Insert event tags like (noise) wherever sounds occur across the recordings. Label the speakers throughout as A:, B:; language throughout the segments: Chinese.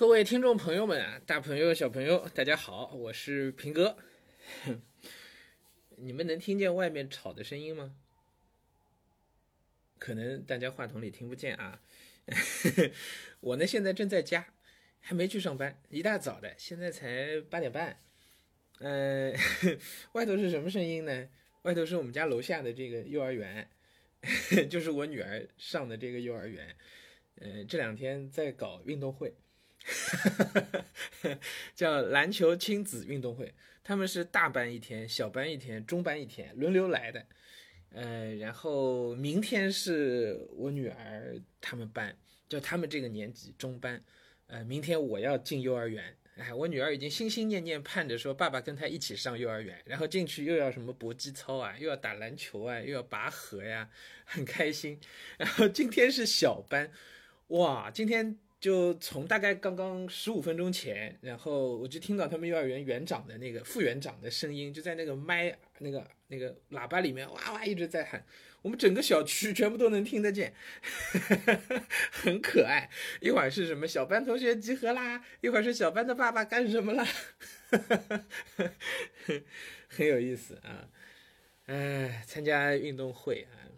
A: 各位听众朋友们啊，大朋友、小朋友，大家好，我是平哥。你们能听见外面吵的声音吗？可能大家话筒里听不见啊。我呢，现在正在家，还没去上班，一大早的，现在才八点半。嗯，外头是什么声音呢？外头是我们家楼下的这个幼儿园，就是我女儿上的这个幼儿园。呃，这两天在搞运动会。(laughs) 叫篮球亲子运动会，他们是大班一天，小班一天，中班一天，轮流来的。呃，然后明天是我女儿他们班，就他们这个年级中班。呃，明天我要进幼儿园，哎，我女儿已经心心念念盼着说爸爸跟她一起上幼儿园，然后进去又要什么搏击操啊，又要打篮球啊，又要拔河呀，很开心。(laughs) 然后今天是小班，哇，今天。就从大概刚刚十五分钟前，然后我就听到他们幼儿园园长的那个副园长的声音，就在那个麦那个那个喇叭里面哇哇一直在喊，我们整个小区全部都能听得见，(laughs) 很可爱。一会儿是什么小班同学集合啦，一会儿是小班的爸爸干什么啦，(laughs) 很有意思啊。哎，参加运动会啊。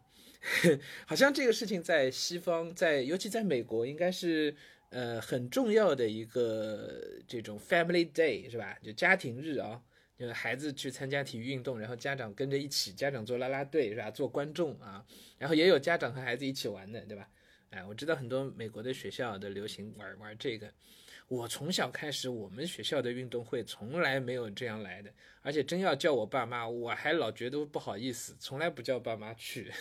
A: (laughs) 好像这个事情在西方，在尤其在美国，应该是呃很重要的一个这种 family day 是吧？就家庭日啊，就孩子去参加体育运动，然后家长跟着一起，家长做啦啦队是吧？做观众啊，然后也有家长和孩子一起玩的，对吧？哎，我知道很多美国的学校的流行玩玩这个。我从小开始，我们学校的运动会从来没有这样来的，而且真要叫我爸妈，我还老觉得不好意思，从来不叫爸妈去。(laughs)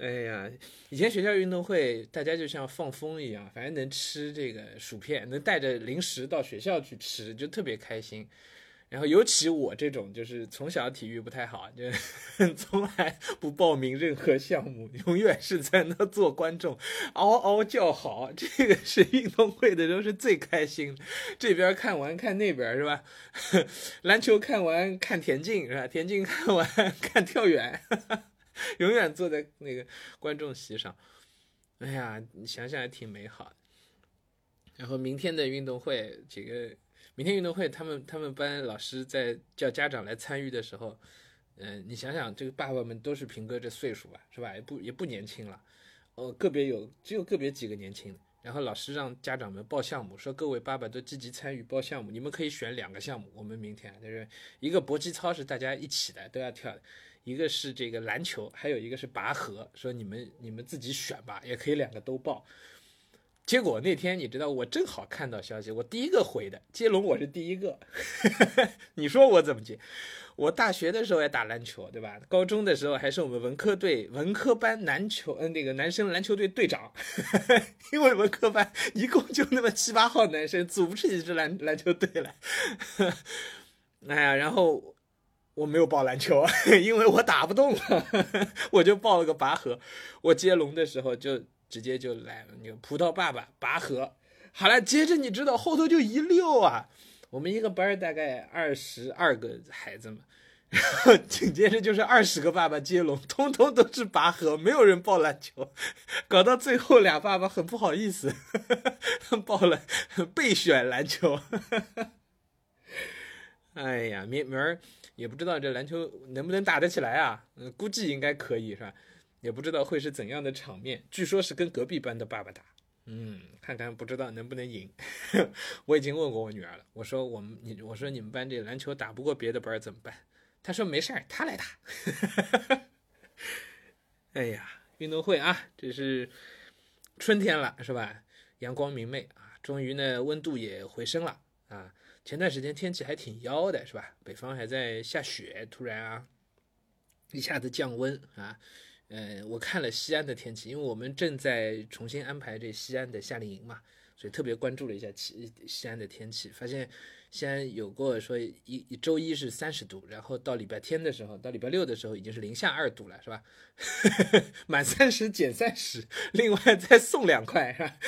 A: 哎呀，以前学校运动会，大家就像放风一样，反正能吃这个薯片，能带着零食到学校去吃，就特别开心。然后，尤其我这种就是从小体育不太好，就 (laughs) 从来不报名任何项目，永远是在那做观众，嗷嗷叫好。这个是运动会的时候是最开心，这边看完看那边是吧？(laughs) 篮球看完看田径是吧？田径看完看跳远，(laughs) 永远坐在那个观众席上。哎呀，你想想还挺美好的。然后明天的运动会这个。明天运动会，他们他们班老师在叫家长来参与的时候，嗯，你想想，这个爸爸们都是平哥这岁数吧，是吧？也不也不年轻了，呃，个别有只有个别几个年轻的。然后老师让家长们报项目，说各位爸爸都积极参与报项目，你们可以选两个项目。我们明天就是一个搏击操是大家一起的都要跳的，一个是这个篮球，还有一个是拔河。说你们你们自己选吧，也可以两个都报。结果那天你知道，我正好看到消息，我第一个回的接龙，我是第一个。(laughs) 你说我怎么接？我大学的时候也打篮球，对吧？高中的时候还是我们文科队文科班篮球，嗯，那个男生篮球队队长。(laughs) 因为文科班一共就那么七八号男生，组不出一支篮篮球队来。(laughs) 哎呀，然后我没有报篮球，因为我打不动了，我就报了个拔河。我接龙的时候就。直接就来了，那个葡萄爸爸拔河，好了，接着你知道后头就一溜啊，我们一个班大概二十二个孩子嘛，然后 (laughs) 紧接着就是二十个爸爸接龙，通通都是拔河，没有人报篮球，搞到最后俩爸爸很不好意思，(laughs) 报了备选篮球，哎呀，明明儿也不知道这篮球能不能打得起来啊，估计应该可以是吧？也不知道会是怎样的场面，据说是跟隔壁班的爸爸打，嗯，看看不知道能不能赢。(laughs) 我已经问过我女儿了，我说我们你我说你们班这篮球打不过别的班怎么办？她说没事儿，她来打。(laughs) 哎呀，运动会啊，这是春天了是吧？阳光明媚啊，终于呢温度也回升了啊。前段时间天气还挺妖的是吧？北方还在下雪，突然啊一下子降温啊。呃，我看了西安的天气，因为我们正在重新安排这西安的夏令营嘛，所以特别关注了一下西西安的天气，发现西安有过说一一周一是三十度，然后到礼拜天的时候，到礼拜六的时候已经是零下二度了，是吧？(laughs) 满三十减三十，另外再送两块，是吧？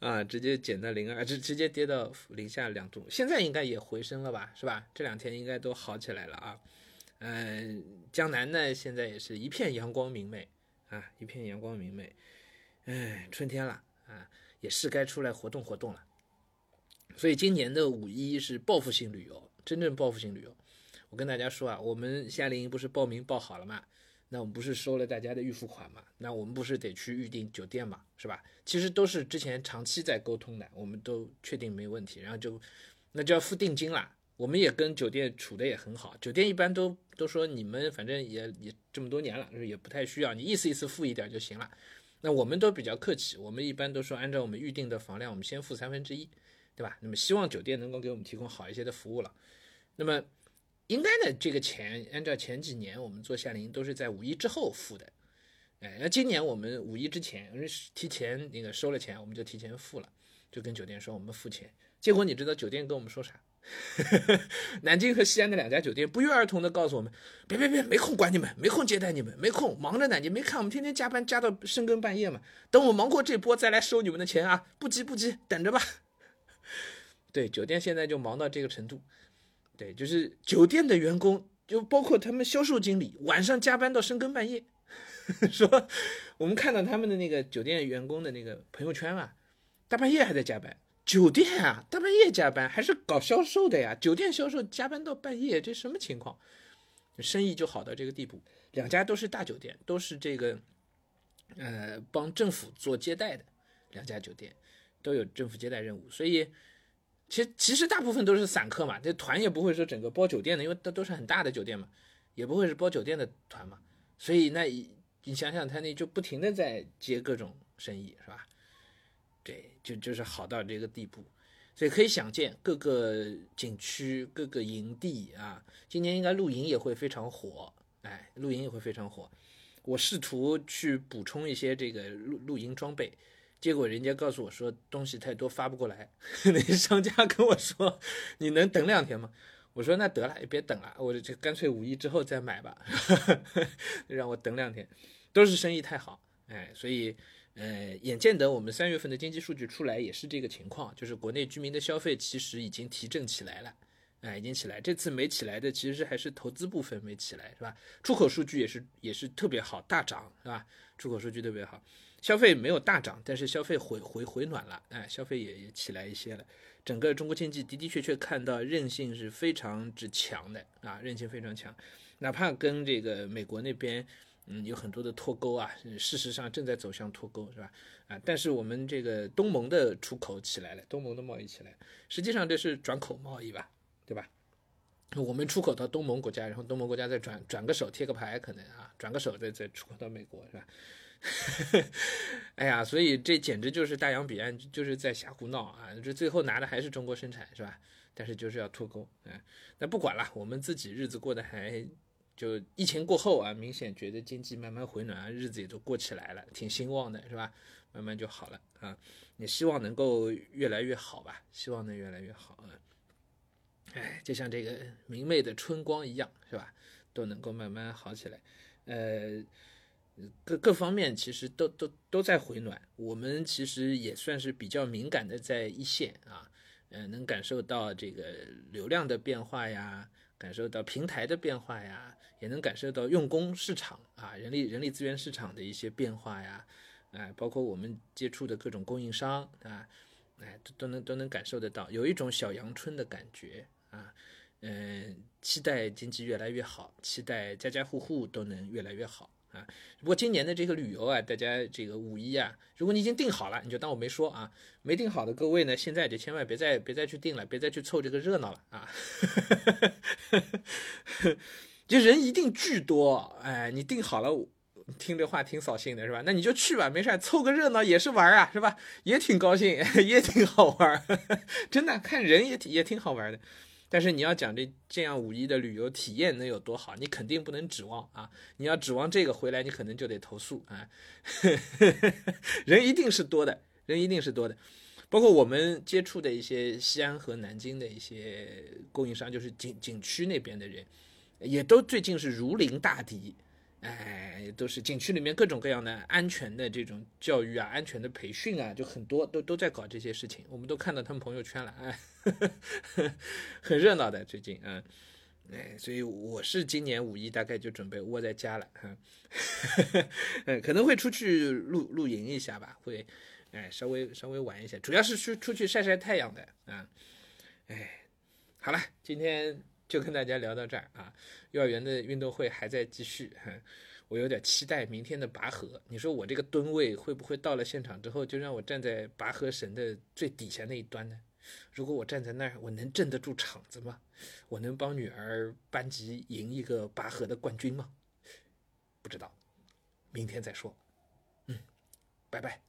A: (laughs) 啊，直接减到零二，直直接跌到零下两度，现在应该也回升了吧，是吧？这两天应该都好起来了啊。嗯，江南呢，现在也是一片阳光明媚啊，一片阳光明媚。哎，春天了啊，也是该出来活动活动了。所以今年的五一是报复性旅游，真正报复性旅游。我跟大家说啊，我们夏令营不是报名报好了嘛？那我们不是收了大家的预付款嘛？那我们不是得去预订酒店嘛？是吧？其实都是之前长期在沟通的，我们都确定没问题，然后就那就要付定金了。我们也跟酒店处的也很好，酒店一般都都说你们反正也也这么多年了，也不太需要，你意思意思付一点就行了。那我们都比较客气，我们一般都说按照我们预定的房量，我们先付三分之一，对吧？那么希望酒店能够给我们提供好一些的服务了。那么应该呢，这个钱按照前几年我们做夏令营都是在五一之后付的，哎，那今年我们五一之前提前那个收了钱，我们就提前付了，就跟酒店说我们付钱。结果你知道酒店跟我们说啥？(laughs) 南京和西安的两家酒店不约而同的告诉我们：别别别，没空管你们，没空接待你们，没空，忙着呢。你没看我们天天加班加到深更半夜嘛？等我忙过这波再来收你们的钱啊！不急不急，等着吧。(laughs) 对，酒店现在就忙到这个程度。对，就是酒店的员工，就包括他们销售经理，晚上加班到深更半夜。(laughs) 说我们看到他们的那个酒店员工的那个朋友圈啊，大半夜还在加班。酒店啊，大半夜加班还是搞销售的呀？酒店销售加班到半夜，这什么情况？生意就好到这个地步。两家都是大酒店，都是这个，呃，帮政府做接待的两家酒店，都有政府接待任务。所以，其实其实大部分都是散客嘛，这团也不会说整个包酒店的，因为都都是很大的酒店嘛，也不会是包酒店的团嘛。所以那你想想，他那就不停的在接各种生意，是吧？就就是好到这个地步，所以可以想见各个景区、各个营地啊，今年应该露营也会非常火，哎，露营也会非常火。我试图去补充一些这个露露营装备，结果人家告诉我说东西太多发不过来。(laughs) 那商家跟我说，你能等两天吗？我说那得了，也别等了，我就干脆五一之后再买吧，(laughs) 让我等两天，都是生意太好，哎，所以。呃，眼见得我们三月份的经济数据出来也是这个情况，就是国内居民的消费其实已经提振起来了，哎，已经起来。这次没起来的其实还是投资部分没起来，是吧？出口数据也是也是特别好，大涨，是吧？出口数据特别好，消费没有大涨，但是消费回回回暖了，哎，消费也也起来一些了。整个中国经济的的确确看到韧性是非常之强的啊，韧性非常强，哪怕跟这个美国那边。嗯，有很多的脱钩啊，事实上正在走向脱钩，是吧？啊，但是我们这个东盟的出口起来了，东盟的贸易起来，实际上这是转口贸易吧，对吧？我们出口到东盟国家，然后东盟国家再转转个手贴个牌，可能啊，转个手再再出口到美国，是吧？(laughs) 哎呀，所以这简直就是大洋彼岸就是在瞎胡闹啊！这最后拿的还是中国生产，是吧？但是就是要脱钩，哎，那不管了，我们自己日子过得还。就疫情过后啊，明显觉得经济慢慢回暖，日子也都过起来了，挺兴旺的，是吧？慢慢就好了啊，也希望能够越来越好吧，希望能越来越好啊。哎，就像这个明媚的春光一样，是吧？都能够慢慢好起来。呃，各各方面其实都都都在回暖，我们其实也算是比较敏感的在一线啊，嗯，能感受到这个流量的变化呀。感受到平台的变化呀，也能感受到用工市场啊，人力人力资源市场的一些变化呀，哎，包括我们接触的各种供应商啊，哎，都都能都能感受得到，有一种小阳春的感觉啊，嗯，期待经济越来越好，期待家家户户都能越来越好。啊，不过今年的这个旅游啊，大家这个五一啊，如果你已经订好了，你就当我没说啊。没订好的各位呢，现在就千万别再别再去订了，别再去凑这个热闹了啊。(laughs) 就人一定巨多，哎，你订好了，听这话挺扫兴的是吧？那你就去吧，没事凑个热闹也是玩啊，是吧？也挺高兴，(laughs) 也挺好玩，(laughs) 真的看人也挺也挺好玩的。但是你要讲这这样五一的旅游体验能有多好，你肯定不能指望啊！你要指望这个回来，你可能就得投诉啊！(laughs) 人一定是多的，人一定是多的，包括我们接触的一些西安和南京的一些供应商，就是景景区那边的人，也都最近是如临大敌。哎，都是景区里面各种各样的安全的这种教育啊，安全的培训啊，就很多都都在搞这些事情，我们都看到他们朋友圈了，哎，(laughs) 很热闹的最近啊，哎，所以我是今年五一大概就准备窝在家了哈，(laughs) 嗯，可能会出去露露营一下吧，会，哎，稍微稍微玩一下，主要是去出去晒晒太阳的啊。哎，好了，今天就跟大家聊到这儿啊。幼儿园的运动会还在继续，我有点期待明天的拔河。你说我这个吨位会不会到了现场之后就让我站在拔河绳的最底下那一端呢？如果我站在那儿，我能镇得住场子吗？我能帮女儿班级赢一个拔河的冠军吗？不知道，明天再说。嗯，拜拜。